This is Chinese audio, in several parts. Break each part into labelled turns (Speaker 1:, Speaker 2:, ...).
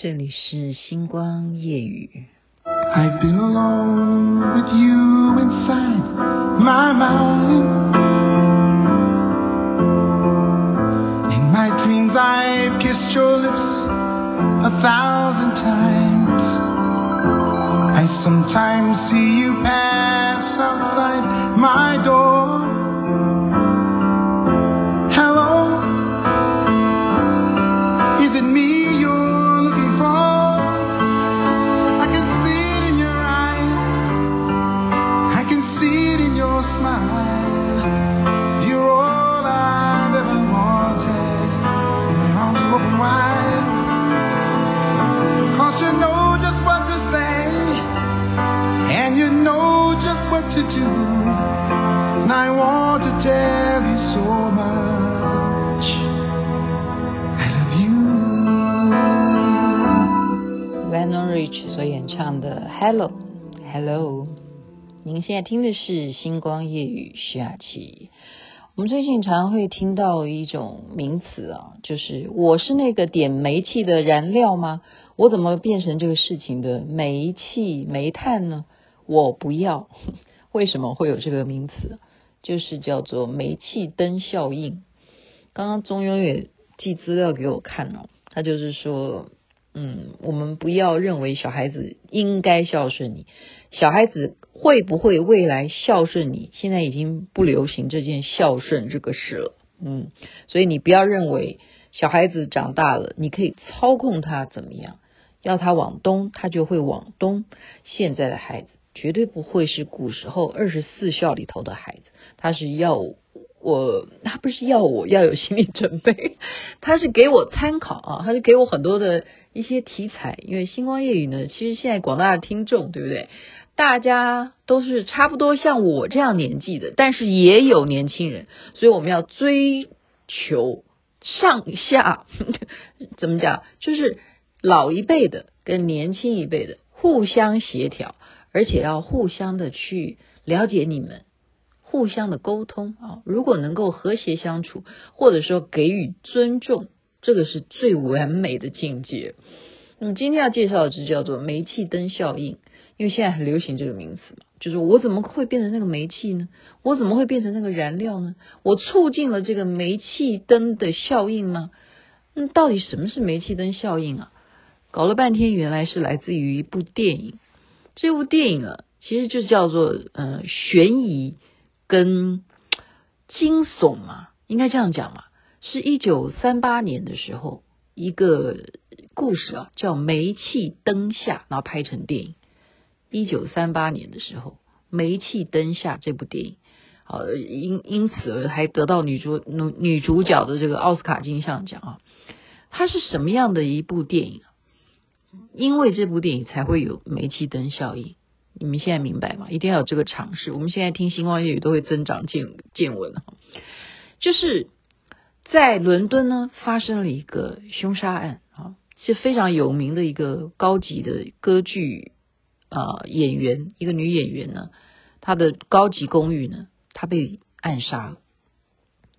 Speaker 1: 这里是星光夜语。
Speaker 2: I've been alone with you inside my mind. In my dreams I've kissed your lips a thousand times. I sometimes see you pass 《Hello
Speaker 1: Hello》，您现在听的是星光夜雨徐雅琪。我们最近常会听到一种名词啊，就是我是那个点煤气的燃料吗？我怎么变成这个事情的煤气煤炭呢？我不要。为什么会有这个名词？就是叫做煤气灯效应。刚刚中庸也寄资料给我看哦，他就是说。嗯，我们不要认为小孩子应该孝顺你，小孩子会不会未来孝顺你？现在已经不流行这件孝顺这个事了。嗯，所以你不要认为小孩子长大了，你可以操控他怎么样，要他往东，他就会往东。现在的孩子绝对不会是古时候二十四孝里头的孩子，他是要我，他不是要我要有心理准备，他是给我参考啊，他是给我很多的。一些题材，因为星光夜语呢，其实现在广大的听众，对不对？大家都是差不多像我这样年纪的，但是也有年轻人，所以我们要追求上下，怎么讲？就是老一辈的跟年轻一辈的互相协调，而且要互相的去了解你们，互相的沟通啊。如果能够和谐相处，或者说给予尊重。这个是最完美的境界。那么今天要介绍的就叫做煤气灯效应，因为现在很流行这个名词嘛，就是我怎么会变成那个煤气呢？我怎么会变成那个燃料呢？我促进了这个煤气灯的效应吗？那到底什么是煤气灯效应啊？搞了半天，原来是来自于一部电影。这部电影啊，其实就叫做呃悬疑跟惊悚嘛，应该这样讲嘛。是一九三八年的时候，一个故事啊，叫《煤气灯下》，然后拍成电影。一九三八年的时候，《煤气灯下》这部电影，呃，因因此还得到女主女女主角的这个奥斯卡金像奖啊。它是什么样的一部电影？因为这部电影才会有煤气灯效应。你们现在明白吗？一定要有这个常识。我们现在听星光夜语都会增长见见闻，就是。在伦敦呢，发生了一个凶杀案啊，是非常有名的一个高级的歌剧啊、演员，一个女演员呢，她的高级公寓呢，她被暗杀了。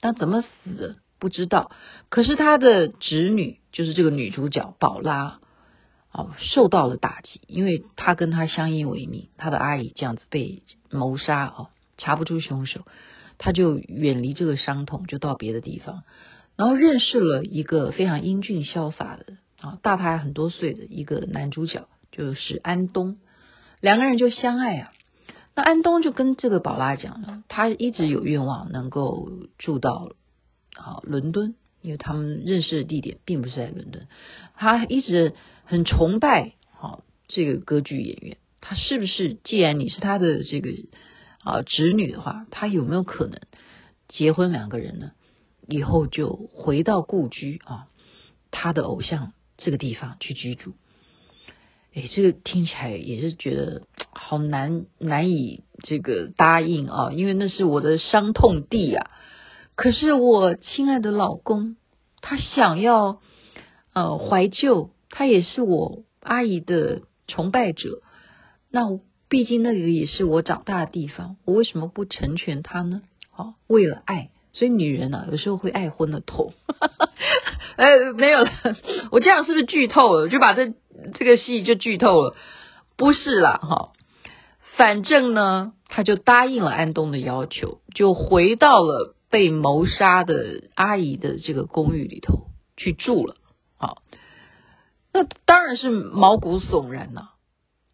Speaker 1: 那怎么死的不知道，可是她的侄女，就是这个女主角宝拉，哦，受到了打击，因为她跟她相依为命，她的阿姨这样子被谋杀哦，查不出凶手。他就远离这个伤痛，就到别的地方，然后认识了一个非常英俊潇洒的啊，大他很多岁的一个男主角，就是安东，两个人就相爱啊。那安东就跟这个宝拉讲了，他一直有愿望能够住到啊伦敦，因为他们认识的地点并不是在伦敦，他一直很崇拜啊这个歌剧演员，他是不是？既然你是他的这个。啊，侄女的话，他有没有可能结婚两个人呢？以后就回到故居啊，他的偶像这个地方去居住。哎，这个听起来也是觉得好难难以这个答应啊，因为那是我的伤痛地啊。可是我亲爱的老公，他想要呃怀旧，他也是我阿姨的崇拜者，那。毕竟那个也是我长大的地方，我为什么不成全他呢？好，为了爱，所以女人啊，有时候会爱昏了头。呃，没有了，我这样是不是剧透了？就把这这个戏就剧透了？不是啦，哈，反正呢，他就答应了安东的要求，就回到了被谋杀的阿姨的这个公寓里头去住了。好，那当然是毛骨悚然呐。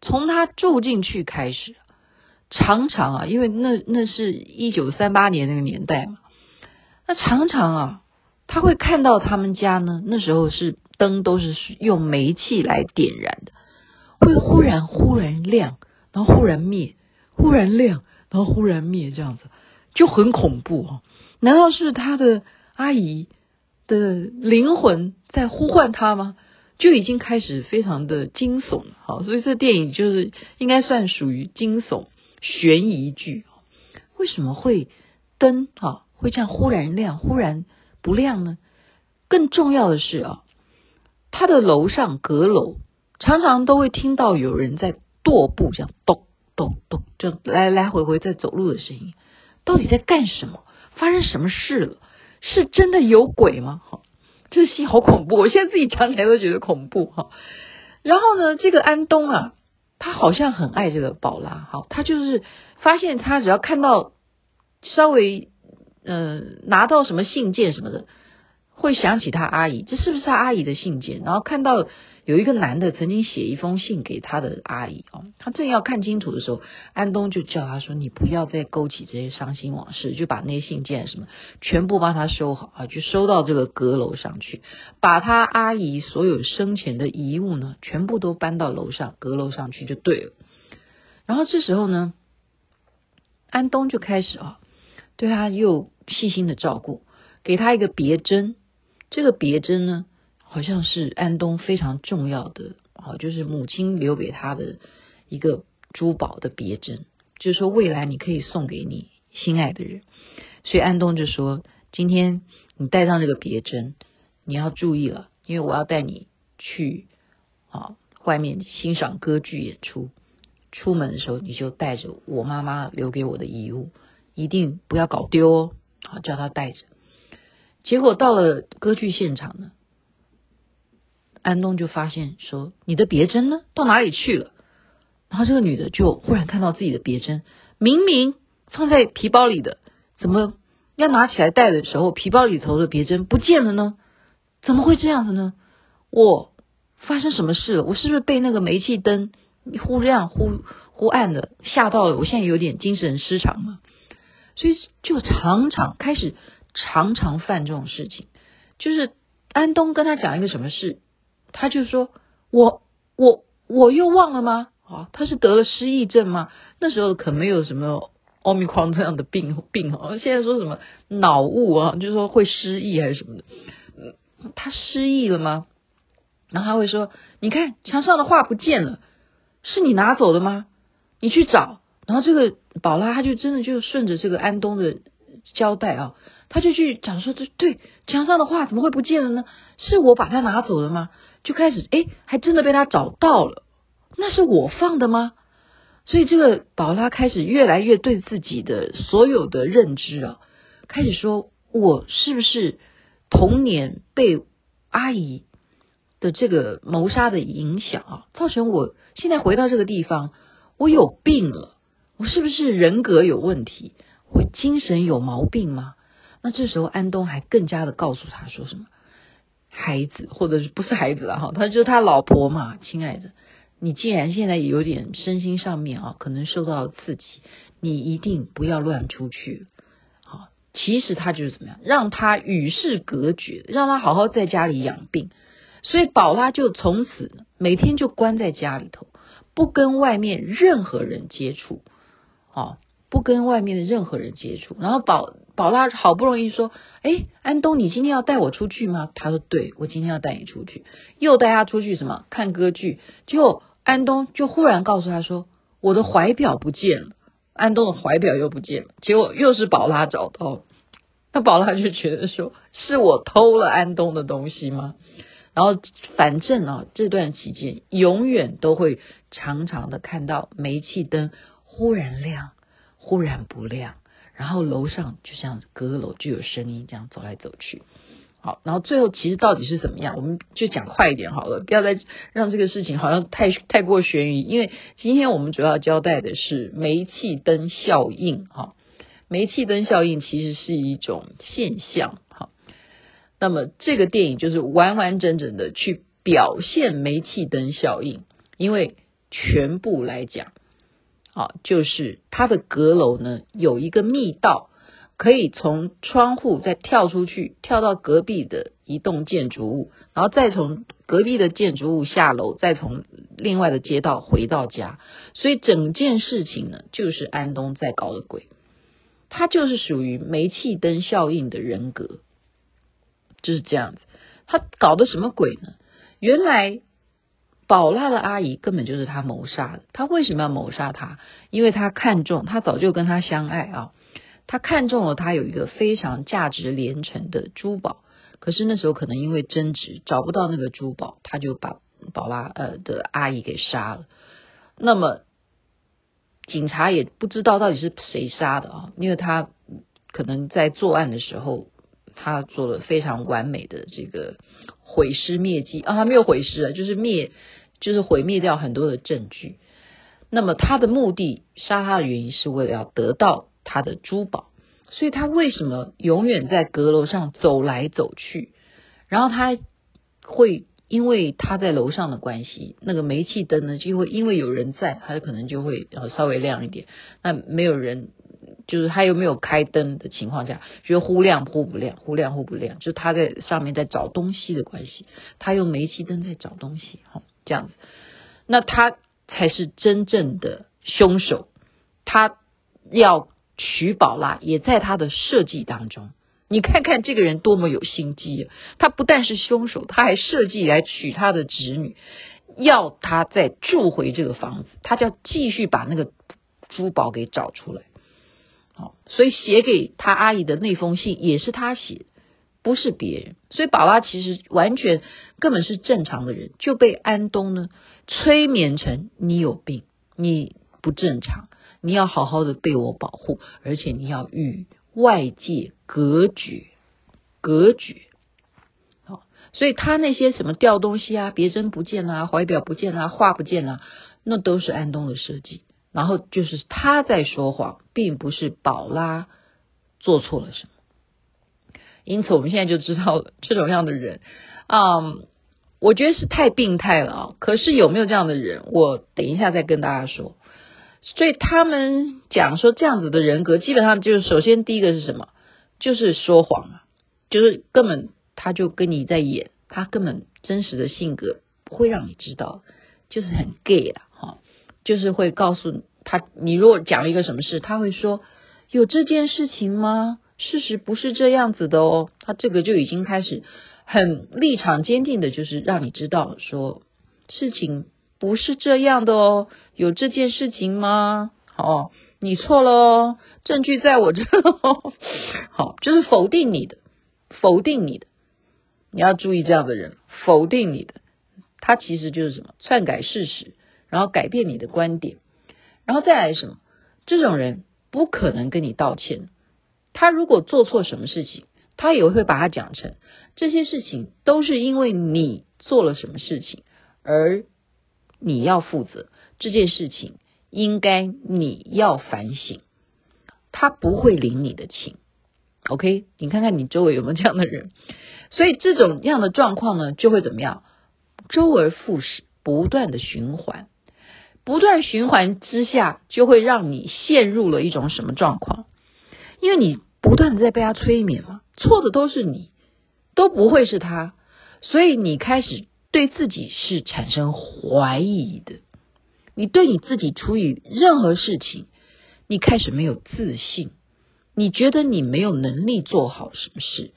Speaker 1: 从他住进去开始，常常啊，因为那那是一九三八年那个年代嘛。那常常啊，他会看到他们家呢，那时候是灯都是用煤气来点燃的，会忽然忽然亮，然后忽然灭，忽然亮，然后忽然灭，这样子就很恐怖啊！难道是他的阿姨的灵魂在呼唤他吗？就已经开始非常的惊悚，好，所以这电影就是应该算属于惊悚悬疑剧。为什么会灯啊？会这样忽然亮，忽然不亮呢？更重要的是啊，他的楼上阁楼常常都会听到有人在踱步，这样咚咚咚，就来来回回在走路的声音。到底在干什么？发生什么事了？是真的有鬼吗？这戏好恐怖，我现在自己讲起来都觉得恐怖哈。然后呢，这个安东啊，他好像很爱这个宝拉，哈，他就是发现他只要看到稍微。嗯、拿到什么信件什么的，会想起他阿姨，这是不是他阿姨的信件？然后看到有一个男的曾经写一封信给他的阿姨哦，他正要看清楚的时候，安东就叫他说：“你不要再勾起这些伤心往事，就把那些信件什么全部帮他收好啊，就收到这个阁楼上去，把他阿姨所有生前的遗物呢，全部都搬到楼上阁楼上去就对了。然后这时候呢，安东就开始啊，对他又。细心的照顾，给他一个别针。这个别针呢，好像是安东非常重要的，哦，就是母亲留给他的一个珠宝的别针，就是说未来你可以送给你心爱的人。所以安东就说：“今天你带上这个别针，你要注意了，因为我要带你去啊外面欣赏歌剧演出。出门的时候，你就带着我妈妈留给我的遗物，一定不要搞丢哦。”好，叫他带着。结果到了歌剧现场呢，安东就发现说：“你的别针呢？到哪里去了？”然后这个女的就忽然看到自己的别针，明明放在皮包里的，怎么要拿起来戴的时候，皮包里头的别针不见了呢？怎么会这样子呢？我发生什么事了？我是不是被那个煤气灯忽亮忽忽暗的吓到了？我现在有点精神失常了。所以就常常开始常常犯这种事情，就是安东跟他讲一个什么事，他就说：“我我我又忘了吗？啊，他是得了失忆症吗？那时候可没有什么奥密克这样的病病啊。现在说什么脑雾啊，就是说会失忆还是什么的。他失忆了吗？然后他会说：你看墙上的画不见了，是你拿走的吗？你去找。”然后这个宝拉，他就真的就顺着这个安东的交代啊，他就去讲说，对对，墙上的画怎么会不见了呢？是我把它拿走了吗？就开始哎，还真的被他找到了，那是我放的吗？所以这个宝拉开始越来越对自己的所有的认知啊，开始说，我是不是童年被阿姨的这个谋杀的影响啊，造成我现在回到这个地方，我有病了。我是不是人格有问题？我精神有毛病吗？那这时候安东还更加的告诉他说什么？孩子，或者是不是孩子了哈？他就是他老婆嘛，亲爱的，你既然现在有点身心上面啊，可能受到了刺激，你一定不要乱出去。好，其实他就是怎么样，让他与世隔绝，让他好好在家里养病。所以宝拉就从此每天就关在家里头，不跟外面任何人接触。哦，不跟外面的任何人接触。然后宝宝拉好不容易说：“哎，安东，你今天要带我出去吗？”他说：“对，我今天要带你出去。”又带他出去什么？看歌剧。结果安东就忽然告诉他说：“我的怀表不见了。”安东的怀表又不见了。结果又是宝拉找到。那宝拉就觉得说：“是我偷了安东的东西吗？”然后反正啊，这段期间永远都会常常的看到煤气灯。忽然亮，忽然不亮，然后楼上就像阁楼就有声音这样走来走去。好，然后最后其实到底是怎么样？我们就讲快一点好了，不要再让这个事情好像太太过悬疑。因为今天我们主要交代的是煤气灯效应。哈，煤气灯效应其实是一种现象。哈，那么这个电影就是完完整整的去表现煤气灯效应，因为全部来讲，啊，就是它的阁楼呢有一个密道。可以从窗户再跳出去，跳到隔壁的一栋建筑物，然后再从隔壁的建筑物下楼，再从另外的街道回到家。所以整件事情呢，就是安东在搞的鬼，他就是属于煤气灯效应的人格，就是这样子。他搞的什么鬼呢？原来宝拉的阿姨根本就是他谋杀的。他为什么要谋杀他？因为他看中，他早就跟他相爱啊。他看中了他有一个非常价值连城的珠宝，可是那时候可能因为争执找不到那个珠宝，他就把宝拉呃的阿姨给杀了。那么警察也不知道到底是谁杀的啊，因为他可能在作案的时候，他做了非常完美的这个毁尸灭迹啊，他没有毁尸啊，就是灭，就是毁灭掉很多的证据。那么他的目的杀他的原因是为了要得到。他的珠宝，所以他为什么永远在阁楼上走来走去？然后他会因为他在楼上的关系，那个煤气灯呢，就会因为有人在，他可能就会呃稍微亮一点。那没有人，就是他又没有开灯的情况下，就忽亮忽不亮，忽亮忽不亮，就他在上面在找东西的关系，他用煤气灯在找东西，哈，这样子，那他才是真正的凶手，他要。取宝拉也在他的设计当中，你看看这个人多么有心机啊！他不但是凶手，他还设计来娶他的侄女，要他再住回这个房子，他就要继续把那个珠宝给找出来。好，所以写给他阿姨的那封信也是他写，不是别人。所以宝拉其实完全根本是正常的人，就被安东呢催眠成你有病，你不正常。你要好好的被我保护，而且你要与外界隔绝，隔绝。好，所以他那些什么掉东西啊，别针不见、啊，怀表不见、啊，画不见、啊，那都是安东的设计。然后就是他在说谎，并不是宝拉做错了什么。因此，我们现在就知道了这种样的人，嗯，我觉得是太病态了啊。可是有没有这样的人？我等一下再跟大家说。所以他们讲说，这样子的人格，基本上就是首先第一个是什么？就是说谎啊，就是根本他就跟你在演，他根本真实的性格不会让你知道，就是很 gay 啊，就是会告诉他，你如果讲了一个什么事，他会说有这件事情吗？事实不是这样子的哦，他这个就已经开始很立场坚定的，就是让你知道说事情。不是这样的哦，有这件事情吗？哦，你错了哦，证据在我这哦。好，就是否定你的，否定你的，你要注意这样的人，否定你的，他其实就是什么？篡改事实，然后改变你的观点，然后再来什么？这种人不可能跟你道歉。他如果做错什么事情，他也会把它讲成这些事情都是因为你做了什么事情而。你要负责这件事情，应该你要反省。他不会领你的情，OK？你看看你周围有没有这样的人？所以这种样的状况呢，就会怎么样？周而复始，不断的循环，不断循环之下，就会让你陷入了一种什么状况？因为你不断的在被他催眠嘛，错的都是你，都不会是他，所以你开始。对自己是产生怀疑的，你对你自己处理任何事情，你开始没有自信，你觉得你没有能力做好什么事，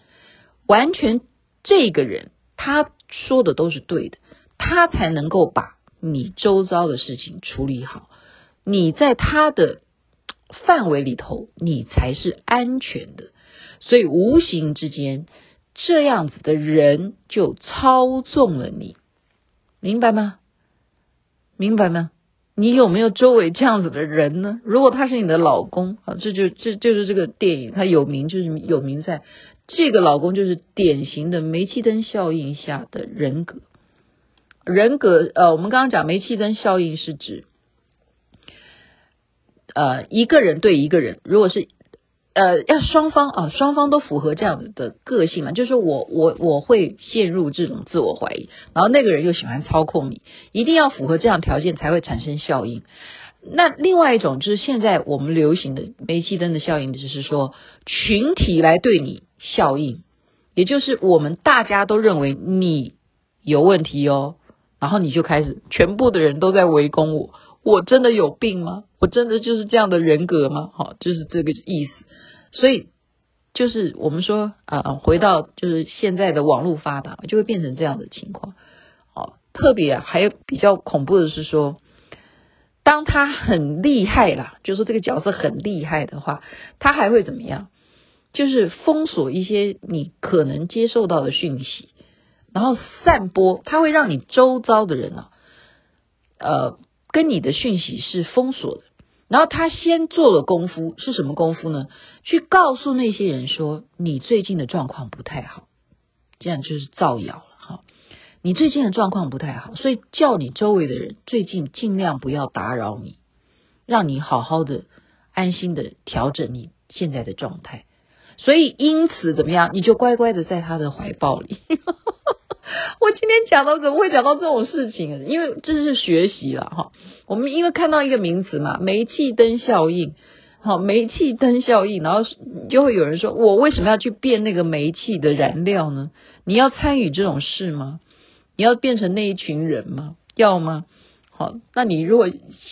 Speaker 1: 完全这个人他说的都是对的，他才能够把你周遭的事情处理好，你在他的范围里头，你才是安全的，所以无形之间。这样子的人就操纵了你，明白吗？明白吗？你有没有周围这样子的人呢？如果他是你的老公啊，这就这就是这个电影，它有名就是有名在这个老公就是典型的煤气灯效应下的人格。人格呃，我们刚刚讲煤气灯效应是指呃一个人对一个人，如果是。呃，要双方啊，双方都符合这样的个性嘛，就是我我我会陷入这种自我怀疑，然后那个人又喜欢操控你，一定要符合这样条件才会产生效应。那另外一种就是现在我们流行的煤气灯的效应，就是说群体来对你效应，也就是我们大家都认为你有问题哦，然后你就开始全部的人都在围攻我，我真的有病吗？我真的就是这样的人格吗？好，就是这个意思。所以，就是我们说啊，回到就是现在的网络发达，就会变成这样的情况。哦，特别啊，还有比较恐怖的是说，当他很厉害啦，就是这个角色很厉害的话，他还会怎么样？就是封锁一些你可能接受到的讯息，然后散播，他会让你周遭的人啊，呃，跟你的讯息是封锁的。然后他先做了功夫，是什么功夫呢？去告诉那些人说，你最近的状况不太好，这样就是造谣了哈。你最近的状况不太好，所以叫你周围的人最近尽量不要打扰你，让你好好的、安心的调整你现在的状态。所以因此怎么样，你就乖乖的在他的怀抱里。我今天讲到怎么会讲到这种事情？因为这是学习了哈。我们因为看到一个名词嘛，煤气灯效应，好，煤气灯效应，然后就会有人说，我为什么要去变那个煤气的燃料呢？你要参与这种事吗？你要变成那一群人吗？要吗？好，那你如果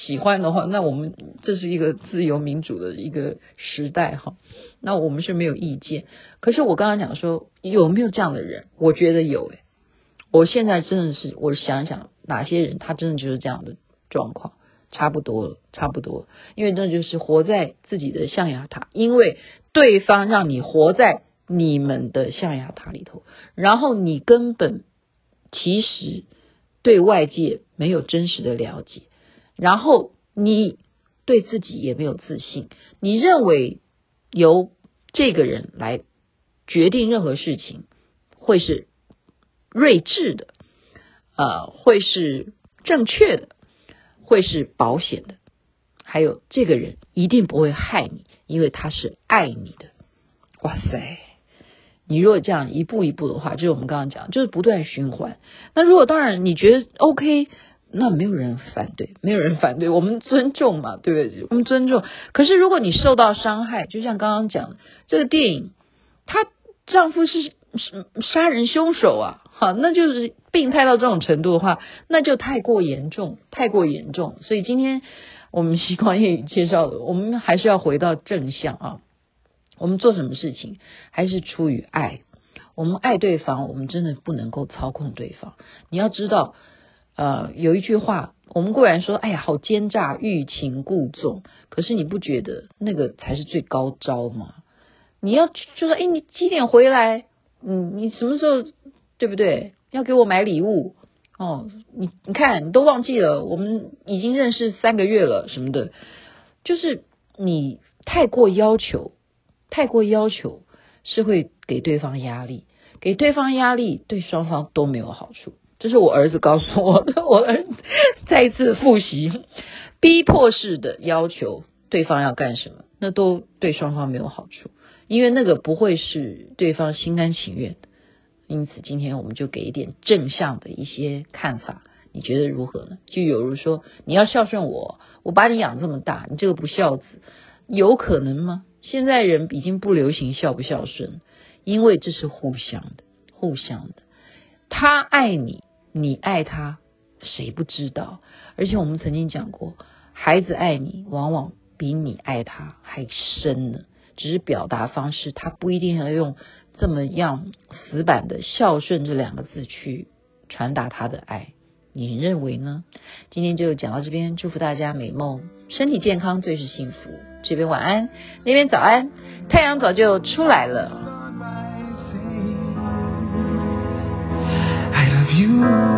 Speaker 1: 喜欢的话，那我们这是一个自由民主的一个时代哈，那我们是没有意见。可是我刚刚讲说有没有这样的人？我觉得有诶。我现在真的是，我想想哪些人，他真的就是这样的状况，差不多，差不多，因为那就是活在自己的象牙塔，因为对方让你活在你们的象牙塔里头，然后你根本其实对外界没有真实的了解，然后你对自己也没有自信，你认为由这个人来决定任何事情会是。睿智的，呃，会是正确的，会是保险的，还有这个人一定不会害你，因为他是爱你的。哇塞！你如果这样一步一步的话，就是我们刚刚讲，就是不断循环。那如果当然你觉得 OK，那没有人反对，没有人反对，我们尊重嘛，对不对？我们尊重。可是如果你受到伤害，就像刚刚讲的这个电影，她丈夫是是杀人凶手啊。好，那就是病态到这种程度的话，那就太过严重，太过严重。所以今天我们习惯夜语介绍的，我们还是要回到正向啊。我们做什么事情还是出于爱，我们爱对方，我们真的不能够操控对方。你要知道，呃，有一句话，我们固然说，哎呀，好奸诈，欲擒故纵，可是你不觉得那个才是最高招吗？你要就说，哎，你几点回来？嗯，你什么时候？对不对？要给我买礼物哦，你你看，你都忘记了，我们已经认识三个月了，什么的，就是你太过要求，太过要求是会给对方压力，给对方压力对双方都没有好处。这是我儿子告诉我的，我儿子再次复习，逼迫式的要求对方要干什么，那都对双方没有好处，因为那个不会是对方心甘情愿的。因此，今天我们就给一点正向的一些看法，你觉得如何呢？就有人说，你要孝顺我，我把你养这么大，你这个不孝子，有可能吗？现在人已经不流行孝不孝顺，因为这是互相的，互相的。他爱你，你爱他，谁不知道？而且我们曾经讲过，孩子爱你，往往比你爱他还深呢。只是表达方式，他不一定要用这么样死板的“孝顺”这两个字去传达他的爱。你认为呢？今天就讲到这边，祝福大家美梦，身体健康最是幸福。这边晚安，那边早安，太阳早就出来了。I love you.